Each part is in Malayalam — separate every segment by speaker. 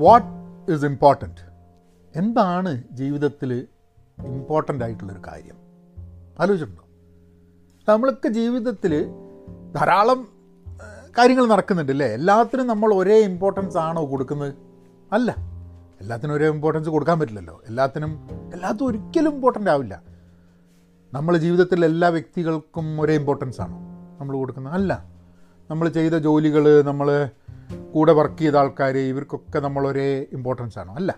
Speaker 1: വാട്ട് ഈസ് ഇമ്പോർട്ടന്റ് എന്താണ് ജീവിതത്തിൽ ഇമ്പോർട്ടന്റ് ആയിട്ടുള്ളൊരു കാര്യം? ആലോചിച്ചിട്ടുണ്ടോ? നമ്മൾക്ക് ജീവിതത്തിൽ ധാരാളം കാര്യങ്ങൾ നടക്കുന്നുണ്ട് അല്ലേ എല്ലാത്തിനും നമ്മൾ ഒരേ ഇമ്പോർട്ടൻസ് ആണോ കൊടുക്കുന്നത്? അല്ല. എല്ലാത്തിനും ഒരേ ഇമ്പോർട്ടൻസ് കൊടുക്കാൻ പറ്റില്ലല്ലോ. എല്ലാത്തിനും എല്ലാത്തും ഒരിക്കലും ഇമ്പോർട്ടന്റ് ആവില്ല. നമ്മൾ ജീവിതത്തിൽ എല്ലാ വ്യക്തികൾക്കും ഒരേ ഇമ്പോർട്ടൻസ് ആണോ നമ്മൾ കൊടുക്കുന്നത്? അല്ല. നമ്മൾ ചെയ്ത ജോലികൾ നമ്മൾ കൂടെ വർക്ക് ചെയ്ത ആൾക്കാർ ഇവർക്കൊക്കെ നമ്മൾ ഒരേ ഇമ്പോർട്ടൻസ് ആണോ. അല്ല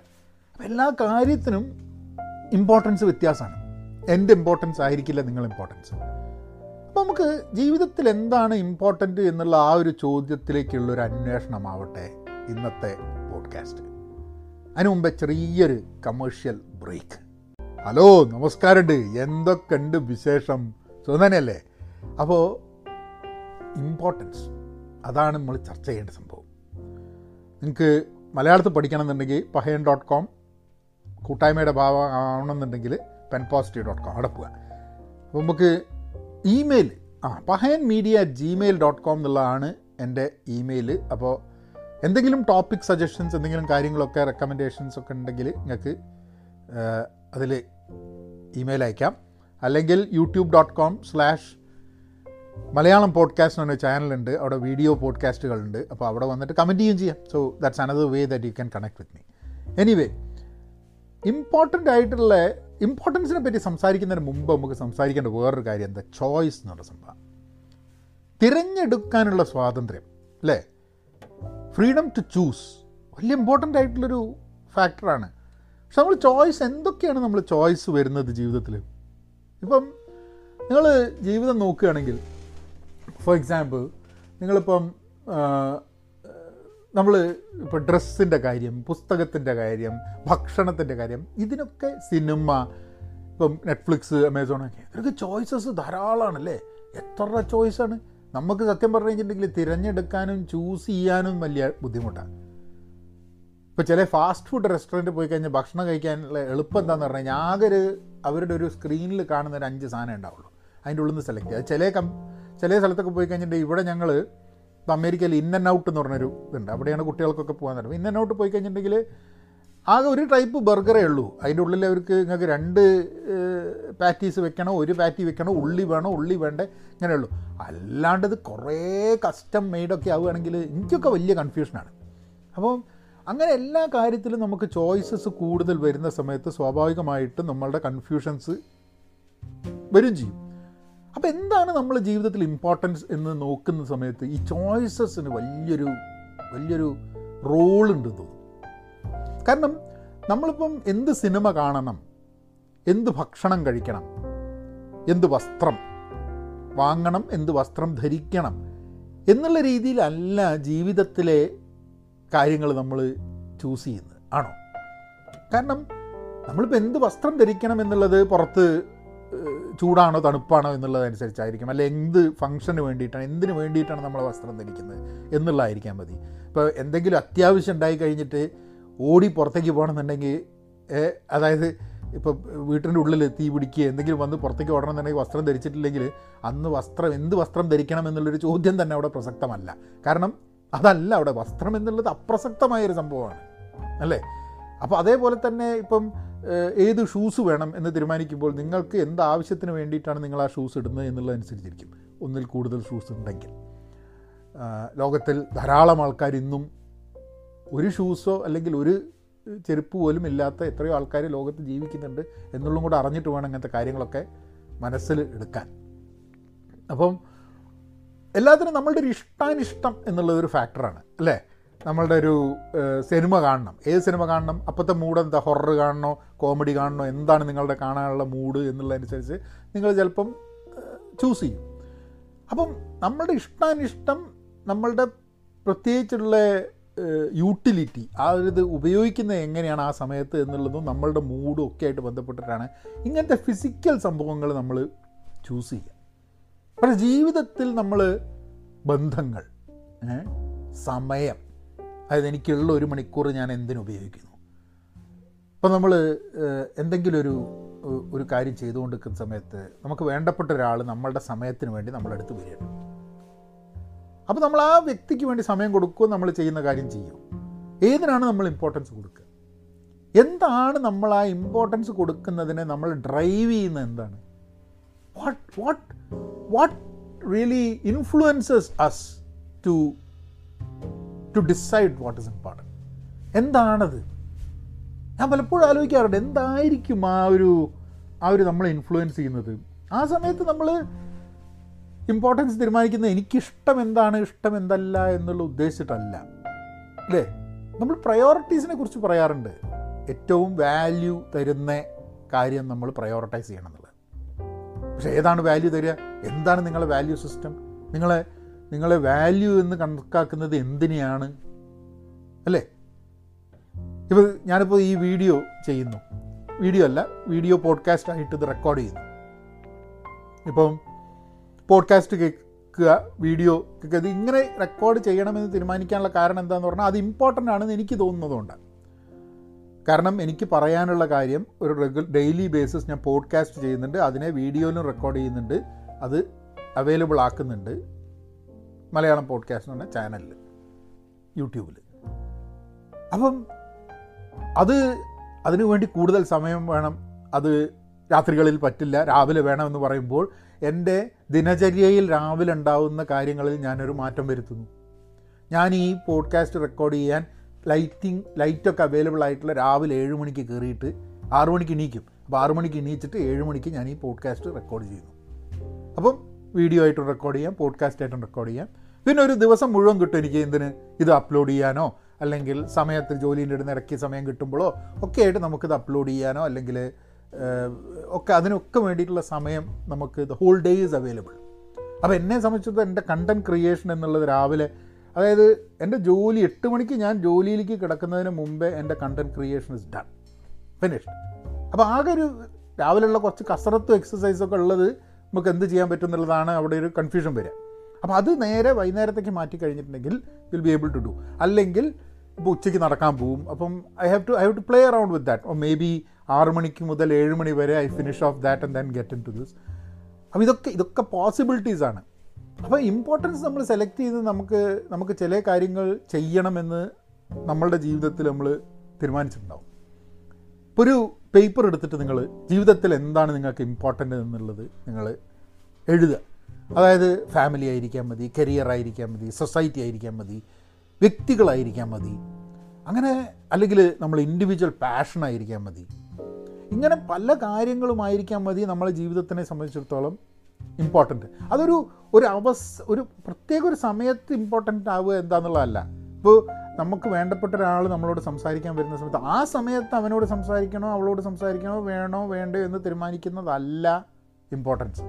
Speaker 1: അപ്പം എല്ലാ കാര്യത്തിനും ഇമ്പോർട്ടൻസ് വ്യത്യാസമാണ്. എന്റെ ഇമ്പോർട്ടൻസ് ആയിരിക്കില്ല നിങ്ങൾ ഇമ്പോർട്ടൻസ് അപ്പോൾ നമുക്ക് ജീവിതത്തിൽ എന്താണ് ഇമ്പോർട്ടന്റ് എന്നുള്ള ആ ഒരു ചോദ്യത്തിലേക്കുള്ള ചോദ്യത്തിലേക്കുള്ളൊരു അന്വേഷണമാവട്ടെ ഇന്നത്തെ പോഡ്കാസ്റ്റ് അതിനു മുമ്പേ ചെറിയൊരു കമേഴ്ഷ്യൽ ബ്രേക്ക് ഹലോ നമസ്കാരമുണ്ട്. എന്തൊക്കെയുണ്ട് വിശേഷം? സുന്ദനല്ലേ അപ്പോൾ ഇമ്പോർട്ടൻസ് അതാണ് നമ്മൾ ചർച്ച ചെയ്യേണ്ട സംഭവം. നിങ്ങൾക്ക് മലയാളത്തിൽ പഠിക്കണമെന്നുണ്ടെങ്കിൽ പഹയൻ ഡോട്ട് കോം കൂട്ടായ്മയുടെ ഭാഗം ആവണമെന്നുണ്ടെങ്കിൽ പെൻ പോസിറ്റീവ് ഡോട്ട് കോം അവിടെ അപ്പോൾ നമുക്ക് ഇമെയിൽ ആ Pahayan media at Gmail dot com എന്നുള്ളതാണ് എന്റെ ഇമെയിൽ അപ്പോൾ എന്തെങ്കിലും ടോപ്പിക് സജഷൻസ് എന്തെങ്കിലും കാര്യങ്ങളൊക്കെ റെക്കമെൻഡേഷൻസ് ഒക്കെ ഉണ്ടെങ്കിൽ നിങ്ങൾക്ക് അതിൽ ഇമെയിൽ അയക്കാം. അല്ലെങ്കിൽ YouTube dot com slash Malayalam podcast എന്ന് പറഞ്ഞ ചാനലുണ്ട് അവിടെ വീഡിയോ പോഡ്കാസ്റ്റുകളുണ്ട് അപ്പോൾ അവിടെ വന്നിട്ട് കമന്റ് ചെയ്യുകയും ചെയ്യാം. So that's another way that you can connect with me anyway important ആയിട്ടുള്ള ഇമ്പോർട്ടൻസിനെ പറ്റി സംസാരിക്കുന്നതിന് മുമ്പ് നമുക്ക് സംസാരിക്കേണ്ട വേറൊരു കാര്യം എന്താ? ചോയ്സ് എന്നുള്ള സംഭവം. തിരഞ്ഞെടുക്കാനുള്ള സ്വാതന്ത്ര്യം അല്ലേ? ഫ്രീഡം ടു ചൂസ് വലിയ ഇമ്പോർട്ടന്റ് ആയിട്ടുള്ളൊരു ഫാക്ടറാണ് പക്ഷെ നമ്മൾ ചോയ്സ് എന്തൊക്കെയാണ് നമ്മൾ ചോയ്സ് വരുന്നത് ജീവിതത്തിൽ ഇപ്പം നിങ്ങൾ ജീവിതം നോക്കുകയാണെങ്കിൽ ഫോർ എക്സാമ്പിൾ നിങ്ങളിപ്പം നമ്മൾ ഇപ്പോൾ ഡ്രസ്സിന്റെ കാര്യം പുസ്തകത്തിന്റെ കാര്യം ഭക്ഷണത്തിന്റെ കാര്യം ഇതിനൊക്കെ സിനിമ ഇപ്പം നെറ്റ്ഫ്ലിക്സ് അമേസോൺ ഒക്കെ ഇതൊക്കെ ചോയ്സസ് ധാരാളമാണല്ലേ എത്ര ചോയ്സാണ് നമുക്ക് സത്യം പറഞ്ഞു കഴിഞ്ഞിട്ടുണ്ടെങ്കിൽ തിരഞ്ഞെടുക്കാനും ചൂസ് ചെയ്യാനും വലിയ ബുദ്ധിമുട്ടാണ് ഇപ്പോൾ ചില ഫാസ്റ്റ് ഫുഡ് റെസ്റ്റോറന്റ് പോയി കഴിഞ്ഞാൽ ഭക്ഷണം കഴിക്കാനുള്ള എളുപ്പം എന്താണെന്ന് പറഞ്ഞു കഴിഞ്ഞാൽ ആകെ അവരുടെ ഒരു സ്ക്രീനിൽ കാണുന്ന ഒരു അഞ്ച് സാധനം ഉണ്ടാവുള്ളൂ. അതിന്റെ ഉള്ളിൽ നിന്ന് സെലക്ട് ചെയ്യുക ചില കം ചില സ്ഥലത്തൊക്കെ പോയി കഴിഞ്ഞിട്ടുണ്ടെങ്കിൽ ഇവിടെ ഞങ്ങൾ അമേരിക്കയിൽ ഇൻ ആൻഡ് ഔട്ട് എന്ന് പറഞ്ഞൊരു ഇതുണ്ട്. അവിടെയാണ് കുട്ടികൾക്കൊക്കെ പോകാൻ തരുന്നത് ഇൻ ആൻഡ് ഔട്ട് പോയി കഴിഞ്ഞിട്ടുണ്ടെങ്കിൽ ആകെ ഒരു ടൈപ്പ് ബർഗറേ ഉള്ളൂ. അതിന്റെ ഉള്ളിൽ അവർക്ക് നിങ്ങൾക്ക് രണ്ട് പാറ്റീസ് വെക്കണോ ഒരു പാറ്റി വെക്കണോ ഉള്ളി വേണോ ഉള്ളി വേണ്ടേ ഇങ്ങനെയുള്ളൂ അല്ലാണ്ട് ഇത് കുറേ കസ്റ്റം മെയ്ഡൊക്കെ ആവുകയാണെങ്കിൽ എനിക്കൊക്കെ വലിയ കൺഫ്യൂഷനാണ് അപ്പം അങ്ങനെ എല്ലാ കാര്യത്തിലും നമുക്ക് ചോയ്സസ് കൂടുതൽ വരുന്ന സമയത്ത് സ്വാഭാവികമായിട്ടും നമ്മളുടെ കൺഫ്യൂഷൻസ് വരും ചെയ്യും. അപ്പോൾ എന്താണ് നമ്മൾ ജീവിതത്തിൽ ഇമ്പോർട്ടൻസ് എന്ന് നോക്കുന്ന സമയത്ത് ഈ ചോയ്സസിന് വലിയൊരു വലിയൊരു റോളുണ്ട് തോന്നുന്നു. കാരണം നമ്മളിപ്പം എന്ത് സിനിമ കാണണം എന്ത് ഭക്ഷണം കഴിക്കണം എന്ത് വസ്ത്രം വാങ്ങണം എന്ത് വസ്ത്രം ധരിക്കണം എന്നുള്ള രീതിയിലല്ല ജീവിതത്തിലെ കാര്യങ്ങൾ നമ്മൾ ചൂസ് ചെയ്യുന്നത്. ആണോ? കാരണം നമ്മളിപ്പോൾ എന്ത് വസ്ത്രം ധരിക്കണം എന്നുള്ളത് പുറത്ത് ചൂടാണോ തണുപ്പാണോ എന്നുള്ളതനുസരിച്ചായിരിക്കും. അല്ലെ എന്ത് ഫംഗ്ഷന് വേണ്ടിയിട്ടാണ് എന്തിനു വേണ്ടിയിട്ടാണ് നമ്മൾ വസ്ത്രം ധരിക്കുന്നത് എന്നുള്ളതായിരിക്കാൻ മതി. ഇപ്പോൾ എന്തെങ്കിലും അത്യാവശ്യം ഉണ്ടായി കഴിഞ്ഞിട്ട് ഓടി പുറത്തേക്ക് പോകണമെന്നുണ്ടെങ്കിൽ അതായത് ഇപ്പോൾ വീട്ടിന്റെ ഉള്ളിൽ തീ പിടിക്കുക എന്തെങ്കിലും വന്ന് പുറത്തേക്ക് ഓടണമെന്നുണ്ടെങ്കിൽ വസ്ത്രം ധരിച്ചിട്ടില്ലെങ്കിൽ അന്ന് വസ്ത്രം എന്ത് വസ്ത്രം ധരിക്കണം എന്നുള്ളൊരു ചോദ്യം തന്നെ അവിടെ പ്രസക്തമല്ല. കാരണം അതല്ല അവിടെ വസ്ത്രം എന്നുള്ളത് അപ്രസക്തമായൊരു സംഭവമാണ്. അല്ലേ? അപ്പോൾ അതേപോലെ തന്നെ ഇപ്പം ഏത് ഷൂസ് വേണം എന്ന് തീരുമാനിക്കുമ്പോൾ നിങ്ങൾക്ക് എന്ത് ആവശ്യത്തിന് വേണ്ടിയിട്ടാണ് നിങ്ങൾ ആ ഷൂസ് ഇടുന്നത് എന്നുള്ളതനുസരിച്ചിരിക്കും. ഒന്നിൽ കൂടുതൽ ഷൂസ് ഉണ്ടെങ്കിൽ. ലോകത്തിൽ ധാരാളം ആൾക്കാർ ഇന്നും ഒരു ഷൂസോ അല്ലെങ്കിൽ ഒരു ചെരുപ്പ് പോലും ഇല്ലാത്ത എത്രയോ ആൾക്കാർ ലോകത്ത് ജീവിക്കുന്നുണ്ട് എന്നുള്ളതും കൂടെ അറിഞ്ഞിട്ട് വേണം അങ്ങനത്തെ കാര്യങ്ങളൊക്കെ മനസ്സിൽ എടുക്കാൻ. അപ്പം എല്ലാത്തിനും നമ്മളുടെ ഒരു ഇഷ്ടാനിഷ്ടം എന്നുള്ളതൊരു ഫാക്ടറാണ് അല്ലേ? നമ്മളുടെ ഒരു സിനിമ കാണണം. ഏത് സിനിമ കാണണം? അപ്പോഴത്തെ മൂഡ് എന്താ? ഹൊറർ കാണണോ? കോമഡി കാണണോ? എന്താണ് നിങ്ങളുടെ കാണാനുള്ള മൂഡ് എന്നുള്ളതനുസരിച്ച് നിങ്ങൾ ചിലപ്പം ചൂസ് ചെയ്യും. അപ്പം നമ്മളുടെ ഇഷ്ടാനിഷ്ടം നമ്മളുടെ പ്രത്യേകിച്ചുള്ള യൂട്ടിലിറ്റി ആ ഒരു ഇത് ഉപയോഗിക്കുന്നത് എങ്ങനെയാണ് ആ സമയത്ത് എന്നുള്ളതും നമ്മളുടെ മൂഡും ഒക്കെ ആയിട്ട് ബന്ധപ്പെട്ടിട്ടാണ് ഇങ്ങനത്തെ ഫിസിക്കൽ സംഭവങ്ങൾ നമ്മൾ ചൂസ് ചെയ്യുക. പക്ഷേ ജീവിതത്തിൽ നമ്മൾ ബന്ധങ്ങൾ സമയം അതായത് എനിക്കുള്ള ഒരു മണിക്കൂർ ഞാൻ എന്തിനുപയോഗിക്കുന്നു അപ്പോൾ നമ്മൾ എന്തെങ്കിലും ഒരു ഒരു കാര്യം ചെയ്തുകൊണ്ടിരിക്കുന്ന സമയത്ത് നമുക്ക് വേണ്ടപ്പെട്ട ഒരാൾ നമ്മളുടെ സമയത്തിന് വേണ്ടി നമ്മളെടുത്ത് വരികയാണ് അപ്പോൾ നമ്മൾ ആ വ്യക്തിക്ക് വേണ്ടി സമയം കൊടുക്കുകയും നമ്മൾ ചെയ്യുന്ന കാര്യം ചെയ്യും. ഏതിനാണ് നമ്മൾ ഇമ്പോർട്ടൻസ് കൊടുക്കുക? എന്താണ് നമ്മൾ ആ ഇമ്പോർട്ടൻസ് കൊടുക്കുന്നതിനെ നമ്മൾ ഡ്രൈവ് ചെയ്യുന്ന എന്താണ്? What what what really influences us to to decide what is important എന്താണത്? ഞാൻ പലപ്പോഴും ആലോചിക്കാറുണ്ട് എന്തായിരിക്കും ആ ഒരു ആ ഒരു നമ്മളെ ഇൻഫ്ലുവൻസ് ചെയ്യുന്നത്? ആ സമയത്ത് നമ്മൾ ഇമ്പോർട്ടൻസ് തീരുമാനിക്കുന്നത് എനിക്കിഷ്ടം എന്താണ് ഇഷ്ടം എന്തല്ല എന്നുള്ള ഉദ്ദേശിച്ചിട്ടല്ല. അല്ലേ? നമ്മൾ പ്രയോറിറ്റീസിനെ കുറിച്ച് പറയാറുണ്ട്. ഏറ്റവും വാല്യൂ തരുന്ന കാര്യം നമ്മൾ പ്രയോറിറ്റൈസ് ചെയ്യണം എന്നുള്ളത്. പക്ഷേ ഏതാണ് വാല്യൂ തരിക? എന്താണ് നിങ്ങളെ വാല്യൂ സിസ്റ്റം നിങ്ങളെ നിങ്ങളെ വാല്യൂ എന്ന് കണക്കാക്കുന്നത് എന്തിനെയാണ്? അല്ലേ? ഇപ്പോൾ ഞാനിപ്പോൾ ഈ വീഡിയോ ചെയ്യുന്നു. വീഡിയോ അല്ല വീഡിയോ പോഡ്കാസ്റ്റ് ആയിട്ട് ഇത് റെക്കോർഡ് ചെയ്യുന്നു. ഇപ്പം പോഡ്കാസ്റ്റ് കേൾക്കുക വീഡിയോ കേൾക്കുക ഇത് ഇങ്ങനെ റെക്കോർഡ് ചെയ്യണമെന്ന് തീരുമാനിക്കാനുള്ള കാരണം എന്താണെന്ന് പറഞ്ഞാൽ അത് ഇമ്പോർട്ടന്റ് ആണെന്ന് എനിക്ക് തോന്നുന്നതുകൊണ്ട് കാരണം എനിക്ക് പറയാനുള്ള കാര്യം ഒരു റെഗു ഡെയിലി ബേസിസ് ഞാൻ പോഡ്കാസ്റ്റ് ചെയ്യുന്നുണ്ട് അതിനെ വീഡിയോയിലും റെക്കോർഡ് ചെയ്യുന്നുണ്ട് അത് അവൈലബിൾ ആക്കുന്നുണ്ട്. മലയാളം പോഡ്കാസ്റ്റ് എന്ന് പറഞ്ഞ ചാനലിൽ യൂട്യൂബിൽ അപ്പം അത് അതിനു വേണ്ടി കൂടുതൽ സമയം വേണം. അത് രാത്രികളിൽ പറ്റില്ല. രാവിലെ വേണമെന്ന് പറയുമ്പോൾ എന്റെ ദിനചര്യയിൽ രാവിലെ ഉണ്ടാവുന്ന കാര്യങ്ങളിൽ ഞാനൊരു മാറ്റം വരുത്തുന്നു. ഞാൻ ഈ പോഡ്കാസ്റ്റ് റെക്കോർഡ് ചെയ്യാൻ ലൈറ്റിംഗ് ലൈറ്റൊക്കെ അവൈലബിൾ ആയിട്ടുള്ള രാവിലെ ഏഴ് മണിക്ക് കയറിയിട്ട് ആറു മണിക്ക് എണീക്കും. അപ്പോൾ ആറു മണിക്ക് എണീച്ചിട്ട് ഏഴ് മണിക്ക് ഞാൻ ഈ പോഡ്കാസ്റ്റ് റെക്കോർഡ് ചെയ്യുന്നു. അപ്പം വീഡിയോ ആയിട്ടും റെക്കോർഡ് ചെയ്യാം പോഡ്കാസ്റ്റ് ആയിട്ടും റെക്കോർഡ് ചെയ്യാം. പിന്നെ ഒരു ദിവസം മുഴുവൻ കിട്ടും എനിക്ക് എന്തിന്? ഇത് അപ്ലോഡ് ചെയ്യാനോ? അല്ലെങ്കിൽ സമയത്ത് ജോലിന്റെ ഇടുന്ന ഇടയ്ക്ക് സമയം കിട്ടുമ്പോഴോ ഒക്കെ ആയിട്ട് നമുക്കിത് അപ്ലോഡ് ചെയ്യാനോ? അല്ലെങ്കിൽ ഒക്കെ അതിനൊക്കെ വേണ്ടിയിട്ടുള്ള സമയം നമുക്ക് the whole day is available അപ്പോൾ എന്നെ സംബന്ധിച്ചിടത്തോളം എന്റെ കണ്ടന്റ് ക്രിയേഷൻ എന്നുള്ളത് രാവിലെ അതായത് എന്റെ ജോലി എട്ട് മണിക്ക് ഞാൻ ജോലിയിലേക്ക് കിടക്കുന്നതിന് മുമ്പേ എന്റെ content creation is done finish അപ്പോൾ ആകെ ഒരു രാവിലെയുള്ള കുറച്ച് കസറത്തും എക്സസൈസൊക്കെ ഉള്ളത് നമുക്ക് എന്ത് ചെയ്യാൻ പറ്റും എന്നുള്ളതാണ് അവിടെ ഒരു കൺഫ്യൂഷൻ വരിക. അപ്പോൾ അത് നേരെ വൈകുന്നേരത്തേക്ക് മാറ്റി കഴിഞ്ഞിട്ടുണ്ടെങ്കിൽ will be able to do അല്ലെങ്കിൽ ഇപ്പോൾ ഉച്ചയ്ക്ക് നടക്കാൻ പോവും. അപ്പം I have to I have to play around with that oh maybe ആറ് മണിക്ക് മുതൽ ഏഴ് മണി വരെ I finish off that and then get into this അപ്പോൾ ഇതൊക്കെ ഇതൊക്കെ പോസിബിലിറ്റീസാണ് അപ്പോൾ ഇമ്പോർട്ടൻസ് നമ്മൾ സെലക്ട് ചെയ്ത് നമുക്ക് നമുക്ക് ചില കാര്യങ്ങൾ ചെയ്യണമെന്ന് നമ്മളുടെ ജീവിതത്തിൽ നമ്മൾ തീരുമാനിച്ചിട്ടുണ്ടാവും. ഇപ്പോൾ ഒരു പേപ്പർ എടുത്തിട്ട് നിങ്ങൾ ജീവിതത്തിൽ എന്താണ് നിങ്ങൾക്ക് ഇമ്പോർട്ടന്റ് എന്നുള്ളത് നിങ്ങൾ എഴുതുക. അതായത് ഫാമിലി ആയിരിക്കാൻ മതി കരിയർ ആയിരിക്കാൻ മതി സൊസൈറ്റി ആയിരിക്കാൻ മതി വ്യക്തികളായിരിക്കാൻ മതി. അങ്ങനെ അല്ലെങ്കിൽ നമ്മൾ ഇൻഡിവിജ്വൽ പാഷൻ ആയിരിക്കാൻ മതി. ഇങ്ങനെ പല കാര്യങ്ങളുമായിരിക്കാൻ മതി നമ്മളെ ജീവിതത്തിനെ സംബന്ധിച്ചിടത്തോളം ഇമ്പോർട്ടന്റ് അതൊരു ഒരു അവസ് ഒരു പ്രത്യേക ഒരു സമയത്ത് ഇമ്പോർട്ടന്റ് ആവുക എന്താണെന്നുള്ളതല്ല ഇപ്പോൾ നമുക്ക് വേണ്ടപ്പെട്ട ഒരാൾ നമ്മളോട് സംസാരിക്കാൻ വരുന്ന സമയത്ത് ആ സമയത്ത് അവനോട് സംസാരിക്കണോ അവളോട് സംസാരിക്കണോ വേണോ വേണ്ടോ എന്ന് തീരുമാനിക്കുന്നതല്ല ഇമ്പോർട്ടൻസ്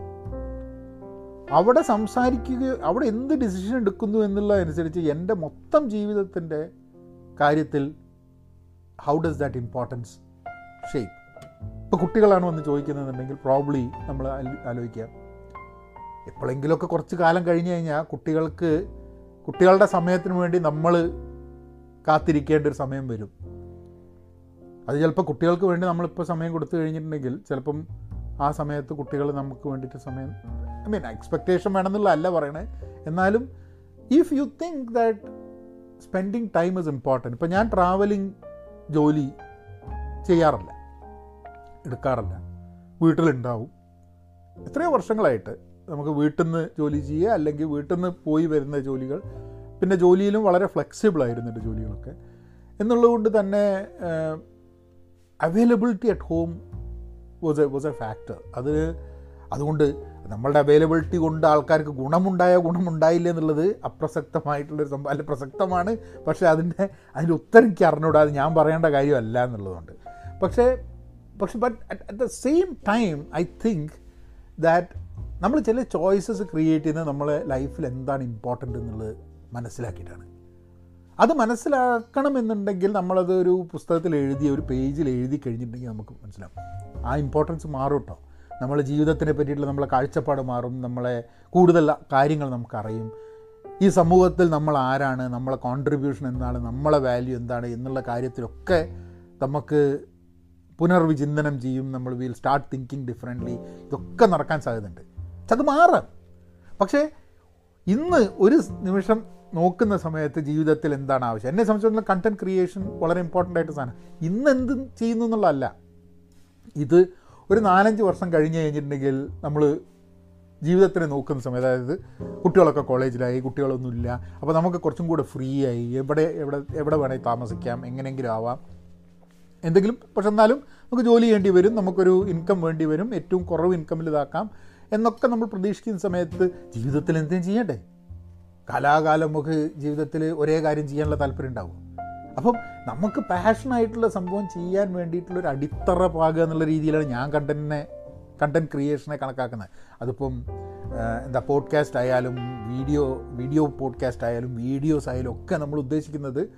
Speaker 1: അവിടെ സംസാരിക്കുക അവിടെ എന്ത് ഡിസിഷൻ എടുക്കുന്നു എന്നുള്ളതനുസരിച്ച് എന്റെ മൊത്തം ജീവിതത്തിന്റെ കാര്യത്തിൽ how does that importance shape ഇപ്പോൾ കുട്ടികളാണ് വന്ന് ചോദിക്കുന്നതെന്നുണ്ടെങ്കിൽ പ്രോബ്ലി നമ്മൾ ആലോചിക്കുക. എപ്പോഴെങ്കിലുമൊക്കെ കുറച്ച് കാലം കഴിഞ്ഞ് കഴിഞ്ഞാൽ കുട്ടികൾക്ക് കുട്ടികളുടെ സമയത്തിന് വേണ്ടി നമ്മൾ കാത്തിരിക്കേണ്ട ഒരു സമയം വരും. അത് ചിലപ്പോൾ കുട്ടികൾക്ക് വേണ്ടി നമ്മളിപ്പോൾ സമയം കൊടുത്തു കഴിഞ്ഞിട്ടുണ്ടെങ്കിൽ ചിലപ്പം ആ സമയത്ത് കുട്ടികൾ നമുക്ക് വേണ്ടിയിട്ട് സമയം ഐ മീൻ എക്സ്പെക്റ്റേഷൻ വേണമെന്നുള്ള അല്ല പറയണേ. എന്നാലും if you think that spending time is important ഇപ്പോൾ ഞാൻ ട്രാവലിംഗ് ജോലി ചെയ്യാറില്ല. എടുക്കാറില്ല. വീട്ടിലുണ്ടാവും. എത്രയോ വർഷങ്ങളായിട്ട് നമുക്ക് വീട്ടിൽ നിന്ന് ജോലി ചെയ്യുക അല്ലെങ്കിൽ വീട്ടിൽ നിന്ന് പോയി വരുന്ന ജോലികൾ പിന്നെ ജോലിയിലും വളരെ ഫ്ലെക്സിബിൾ ആയിരുന്നു എന്റെ ജോലികളൊക്കെ. എന്നുള്ളതുകൊണ്ട് തന്നെ availability at home was a was a factor അത് അതുകൊണ്ട് നമ്മളുടെ അവൈലബിലിറ്റി കൊണ്ട് ആൾക്കാർക്ക് ഗുണമുണ്ടായോ ഗുണമുണ്ടായില്ല എന്നുള്ളത് അപ്രസക്തമായിട്ടുള്ളൊരു സംഭവം അല്ല പ്രസക്തമാണ്. പക്ഷേ അതിന്റെ അതിന്റെ ഉത്തരം എനിക്ക് അറിഞ്ഞൂടാതെ ഞാൻ പറയേണ്ട കാര്യമല്ല എന്നുള്ളതുകൊണ്ട്. പക്ഷേ പക്ഷെ but at the same time I think that നമ്മൾ ചില ചോയ്സസ് ക്രിയേറ്റ് ചെയ്യുന്നത് നമ്മളെ ലൈഫിൽ എന്താണ് ഇമ്പോർട്ടന്റ് എന്നുള്ളത് മനസ്സിലാക്കിയിട്ടാണ്. അത് മനസ്സിലാക്കണമെന്നുണ്ടെങ്കിൽ നമ്മളത് ഒരു പുസ്തകത്തിൽ എഴുതിയ ഒരു പേജിൽ എഴുതി കഴിഞ്ഞിട്ടുണ്ടെങ്കിൽ നമുക്ക് മനസ്സിലാവും. ആ ഇമ്പോർട്ടൻസ് മാറും കേട്ടോ നമ്മളെ ജീവിതത്തിനെ പറ്റിയിട്ടുള്ള നമ്മളെ കാഴ്ചപ്പാട് മാറും നമ്മളെ കൂടുതൽ കാര്യങ്ങൾ നമുക്കറിയും. ഈ സമൂഹത്തിൽ നമ്മൾ ആരാണ് നമ്മളെ കോൺട്രിബ്യൂഷൻ എന്താണ് നമ്മളെ വാല്യൂ എന്താണ് എന്നുള്ള കാര്യത്തിലൊക്കെ നമുക്ക് പുനർവിചിന്തനം ചെയ്യും നമ്മൾ വിൽ സ്റ്റാർട്ട് തിങ്കിങ് ഡിഫറെന്റ്ലി ഇതൊക്കെ നടക്കാൻ സാധ്യതയുണ്ട്. അത് മാറാം. പക്ഷേ ഇന്ന് ഒരു നിമിഷം നോക്കുന്ന സമയത്ത് ജീവിതത്തിൽ എന്താണ് ആവശ്യം? എന്നെ സംബന്ധിച്ചിടത്തോളം കണ്ടന്റ് ക്രിയേഷൻ വളരെ ഇമ്പോർട്ടന്റ് ആയിട്ട് സാധനം. ഇന്ന് എന്ത് ചെയ്യുന്നു എന്നുള്ളതല്ല. ഇത് ഒരു നാലഞ്ച് വർഷം കഴിഞ്ഞ് കഴിഞ്ഞിട്ടുണ്ടെങ്കിൽ നമ്മൾ ജീവിതത്തിനെ നോക്കുന്ന സമയത്ത് അതായത് കുട്ടികളൊക്കെ കോളേജിലായി കുട്ടികളൊന്നുമില്ല അപ്പോൾ നമുക്ക് കുറച്ചും കൂടെ ഫ്രീ ആയി എവിടെ എവിടെ എവിടെ വേണമെങ്കിൽ താമസിക്കാം എങ്ങനെയെങ്കിലും ആവാം. എന്തെങ്കിലും പക്ഷെ എന്നാലും നമുക്ക് ജോലി ചെയ്യേണ്ടി വരും നമുക്കൊരു ഇൻകം വേണ്ടി വരും ഏറ്റവും കുറവ് ഇൻകമിൽ ഇതാക്കാം എന്നൊക്കെ നമ്മൾ പ്രതീക്ഷിക്കുന്ന സമയത്ത് ജീവിതത്തിൽ എന്തെങ്കിലും ചെയ്യണ്ടേ? കാലാകാലം നമുക്ക് ജീവിതത്തിൽ ഒരേ കാര്യം ചെയ്യാനുള്ള താല്പര്യം ഉണ്ടാവും? അപ്പം നമുക്ക് പാഷനായിട്ടുള്ള സംഭവം ചെയ്യാൻ വേണ്ടിയിട്ടുള്ളൊരു അടിത്തറ പാകുക എന്നുള്ള രീതിയിലാണ് ഞാൻ കണ്ടന്റിനെ കണ്ടന്റ് ക്രിയേഷനെ കണക്കാക്കുന്നത്. അതിപ്പം എന്താ പോഡ്കാസ്റ്റ് ആയാലും വീഡിയോ വീഡിയോ പോഡ്കാസ്റ്റ് ആയാലും വീഡിയോസ് ആയാലും ഒക്കെ നമ്മൾ ഉദ്ദേശിക്കുന്നത്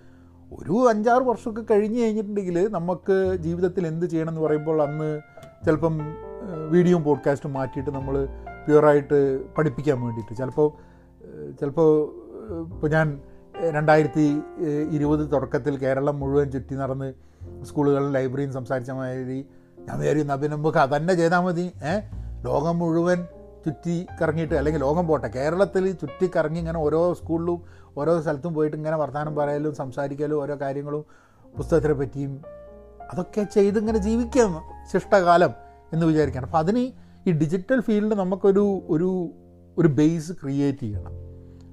Speaker 1: ഒരു അഞ്ചാറ് വർഷമൊക്കെ കഴിഞ്ഞ് കഴിഞ്ഞിട്ടുണ്ടെങ്കിൽ നമുക്ക് ജീവിതത്തിൽ എന്ത് ചെയ്യണം എന്ന് പറയുമ്പോൾ അന്ന് ചിലപ്പം വീഡിയോയും പോഡ്കാസ്റ്റും മാറ്റിയിട്ട് നമ്മൾ പ്യുവറായിട്ട് പഠിപ്പിക്കാൻ വേണ്ടിയിട്ട്. ചിലപ്പോൾ ചിലപ്പോൾ ഇപ്പോൾ ഞാൻ രണ്ടായിരത്തി ഇരുപത് തുടക്കത്തിൽ കേരളം മുഴുവൻ ചുറ്റി നടന്ന് സ്കൂളുകളിലും ലൈബ്രറിയും സംസാരിച്ച മാതിരി ഞാൻ വിചാരിക്കും അപ്പം നമുക്ക് അതന്നെ ചെയ്താൽ മതി. ഏഹ് ലോകം മുഴുവൻ ചുറ്റി കറങ്ങിയിട്ട് അല്ലെങ്കിൽ ലോകം പോട്ടെ കേരളത്തിൽ ചുറ്റി കറങ്ങി ഇങ്ങനെ ഓരോ സ്കൂളിലും ഓരോ സ്ഥലത്തും പോയിട്ട് ഇങ്ങനെ വർത്തമാനം പറയലും സംസാരിക്കലും ഓരോ കാര്യങ്ങളും പുസ്തകത്തിനെ പറ്റിയും അതൊക്കെ ചെയ്ത് ഇങ്ങനെ ജീവിക്കാം ശിഷ്ടകാലം എന്ന് വിചാരിക്കണം അപ്പോൾ അതിന് ഈ ഡിജിറ്റൽ ഫീൽഡ് നമുക്കൊരു ഒരു ഒരു ബേസ് ക്രിയേറ്റ് ചെയ്യണം.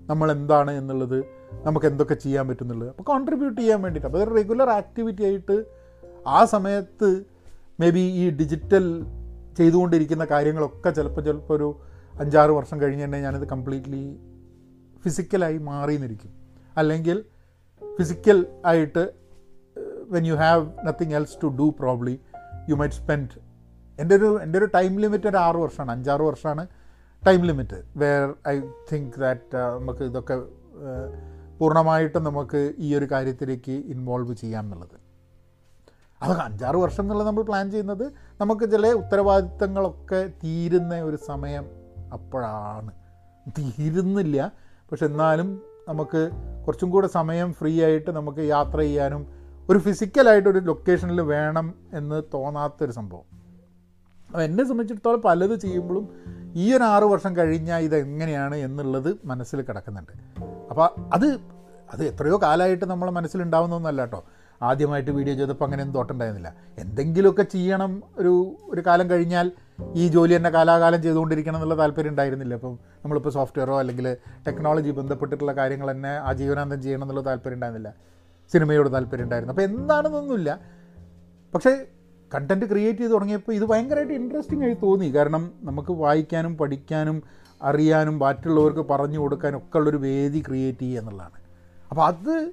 Speaker 1: നമ്മൾ എന്താണ് എന്നുള്ളത് നമുക്ക് എന്തൊക്കെ ചെയ്യാൻ പറ്റുന്നുള്ളത്. അപ്പോൾ കോൺട്രിബ്യൂട്ട് ചെയ്യാൻ വേണ്ടിയിട്ട്. അപ്പോൾ ഒരു റെഗുലർ ആക്ടിവിറ്റി ആയിട്ട് ആ സമയത്ത് മേ ബി ഈ ഡിജിറ്റൽ ചെയ്തുകൊണ്ടിരിക്കുന്ന കാര്യങ്ങളൊക്കെ ചിലപ്പോൾ ചിലപ്പോൾ ഒരു അഞ്ചാറ് വർഷം കഴിഞ്ഞ് തന്നെ ഞാനിത് കംപ്ലീറ്റ്ലി ഫിസിക്കലായി മാറി നിന്നിരിക്കും അല്ലെങ്കിൽ ഫിസിക്കൽ ആയിട്ട് when you have nothing else to do probably you might spend എന്റെ ഒരു എന്റെ ഒരു ടൈം ലിമിറ്റ് ഒരു ആറ് വർഷമാണ്. അഞ്ചാറ് വർഷമാണ് time limit where I think that നമുക്ക് ഇതൊക്കെ പൂർണമായിട്ടും നമുക്ക് ഈ ഒരു കാര്യത്തിലേക്ക് ഇൻവോൾവ് ചെയ്യാം എന്നുള്ളത്. അത് അഞ്ചാറ് വർഷം എന്നുള്ളത് നമ്മൾ പ്ലാൻ ചെയ്യുന്നത് നമുക്ക് ചില ഉത്തരവാദിത്തങ്ങളൊക്കെ തീരുന്ന ഒരു സമയം അപ്പോഴാണ്. തീരുന്നില്ല പക്ഷെ എന്നാലും നമുക്ക് കുറച്ചും കൂടെ സമയം ഫ്രീ ആയിട്ട് നമുക്ക് യാത്ര ചെയ്യാനും ഒരു ഫിസിക്കലായിട്ടൊരു ലൊക്കേഷനിൽ വേണം എന്ന് തോന്നാത്തൊരു സംഭവം. അപ്പോൾ എന്നെ സംബന്ധിച്ചിടത്തോളം പലത് ചെയ്യുമ്പോഴും ഈ ഒരു ആറ് വർഷം കഴിഞ്ഞാൽ ഇതെങ്ങനെയാണ് എന്നുള്ളത് മനസ്സിൽ കിടക്കുന്നുണ്ട്. അപ്പോൾ അത് അത് എത്രയോ കാലമായിട്ട് നമ്മളെ മനസ്സിലുണ്ടാവുന്നൊന്നല്ല കേട്ടോ ആദ്യമായിട്ട് വീഡിയോ ചെയ്തപ്പോൾ അങ്ങനെ ഒന്നും തോട്ടുണ്ടായിരുന്നില്ല. എന്തെങ്കിലുമൊക്കെ ചെയ്യണം ഒരു ഒരു കാലം കഴിഞ്ഞാൽ ഈ ജോലി തന്നെ കാലാകാലം ചെയ്തുകൊണ്ടിരിക്കണം എന്നുള്ള താല്പര്യം ഉണ്ടായിരുന്നില്ല. അപ്പം നമ്മളിപ്പോൾ സോഫ്റ്റ്വെയറോ അല്ലെങ്കിൽ ടെക്നോളജി ബന്ധപ്പെട്ടിട്ടുള്ള കാര്യങ്ങൾ തന്നെ ആജീവനാന്തം ചെയ്യണം എന്നുള്ള താല്പര്യം ഉണ്ടായിരുന്നില്ല. സിനിമയോട് താല്പര്യം ഉണ്ടായിരുന്നു. അപ്പോൾ എന്താണെന്നൊന്നുമില്ല. പക്ഷേ കണ്ടന്റ് ക്രിയേറ്റ് ചെയ്ത് തുടങ്ങിയപ്പോൾ ഇത് ഭയങ്കരമായിട്ട് ഇൻട്രസ്റ്റിംഗ് ആയി തോന്നി. കാരണം നമുക്ക് വായിക്കാനും പഠിക്കാനും അറിയാനും മറ്റുള്ളവർക്ക് പറഞ്ഞു കൊടുക്കാനും ഒക്കെ ഉള്ളൊരു വേദി ക്രിയേറ്റ് ചെയ്യുക എന്നുള്ളതാണ്. അപ്പോൾ അത്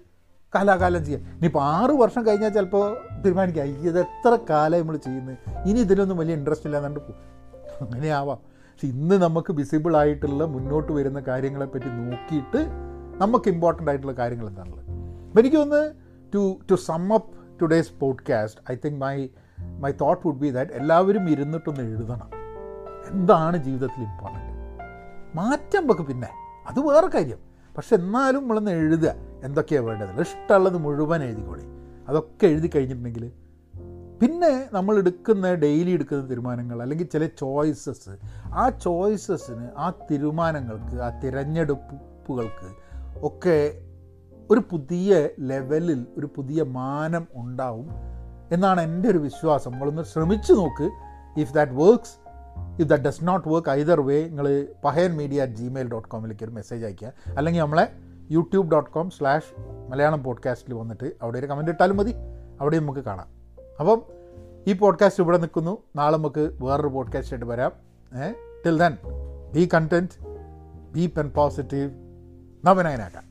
Speaker 1: കാലാകാലം ചെയ്യാം ഇനിയിപ്പോൾ ആറ് വർഷം കഴിഞ്ഞാൽ ചിലപ്പോൾ തീരുമാനിക്കാം. "അയ്യ, ഇത് എത്ര കാലം നമ്മൾ ചെയ്യുന്നത്? ഇനി ഇതിനൊന്നും വലിയ ഇൻട്രസ്റ്റ് ഇല്ലാന്നുണ്ട് പോകും അങ്ങനെ ആവാം. പക്ഷെ ഇന്ന് നമുക്ക് വിസിബിൾ ആയിട്ടുള്ള മുന്നോട്ട് വരുന്ന കാര്യങ്ങളെപ്പറ്റി നോക്കിയിട്ട് നമുക്ക് ഇമ്പോർട്ടന്റ് ആയിട്ടുള്ള കാര്യങ്ങൾ എന്താണുള്ളത്? അപ്പോൾ എനിക്കൊന്ന് to to sum up today's podcast I think my my thought would be that എല്ലാവരും ഇരുന്നിട്ടൊന്ന് എഴുതണം. എന്താണ് ജീവിതത്തിൽ ഇമ്പോർട്ടന്റ് മാറ്റം വെക്ക് പിന്നെ. അത് വേറെ കാര്യം. പക്ഷെ എന്നാലും നമ്മളൊന്ന് എഴുതുക. എന്തൊക്കെയാണ് വേണ്ടത്? ഇഷ്ടമുള്ളത് മുഴുവൻ എഴുതിക്കോളി. അതൊക്കെ എഴുതി കഴിഞ്ഞിട്ടുണ്ടെങ്കിൽ പിന്നെ നമ്മൾ എടുക്കുന്ന ഡെയിലി എടുക്കുന്ന തീരുമാനങ്ങൾ അല്ലെങ്കിൽ ചില ചോയ്സസ് ആ ചോയ്സസിന് ആ തീരുമാനങ്ങൾക്ക് ആ തിരഞ്ഞെടുപ്പുകൾക്ക് ഒക്കെ ഒരു പുതിയ ലെവലിൽ ഒരു പുതിയ മാനം ഉണ്ടാവും എന്നാണ് എന്റെ ഒരു വിശ്വാസം. നമ്മളൊന്ന് ശ്രമിച്ചു നോക്ക്. If that works if that does not work either way നിങ്ങൾ Pahayan media at Gmail dot കോമിലേക്ക് ഒരു മെസ്സേജ് അയയ്ക്കുക. അല്ലെങ്കിൽ നമ്മളെ YouTube dot com slash Malayalam പോഡ്കാസ്റ്റിൽ വന്നിട്ട് അവിടെ ഒരു കമന്റ് ഇട്ടാലും മതി. അവിടെ നമുക്ക് കാണാം. അപ്പം ഈ പോഡ്കാസ്റ്റ് ഇവിടെ നിൽക്കുന്നു. നാളെ നമുക്ക് വേറൊരു പോഡ്കാസ്റ്റ് ആയിട്ട് വരാം. Till then be content be pen positive നവനയനാക്കാം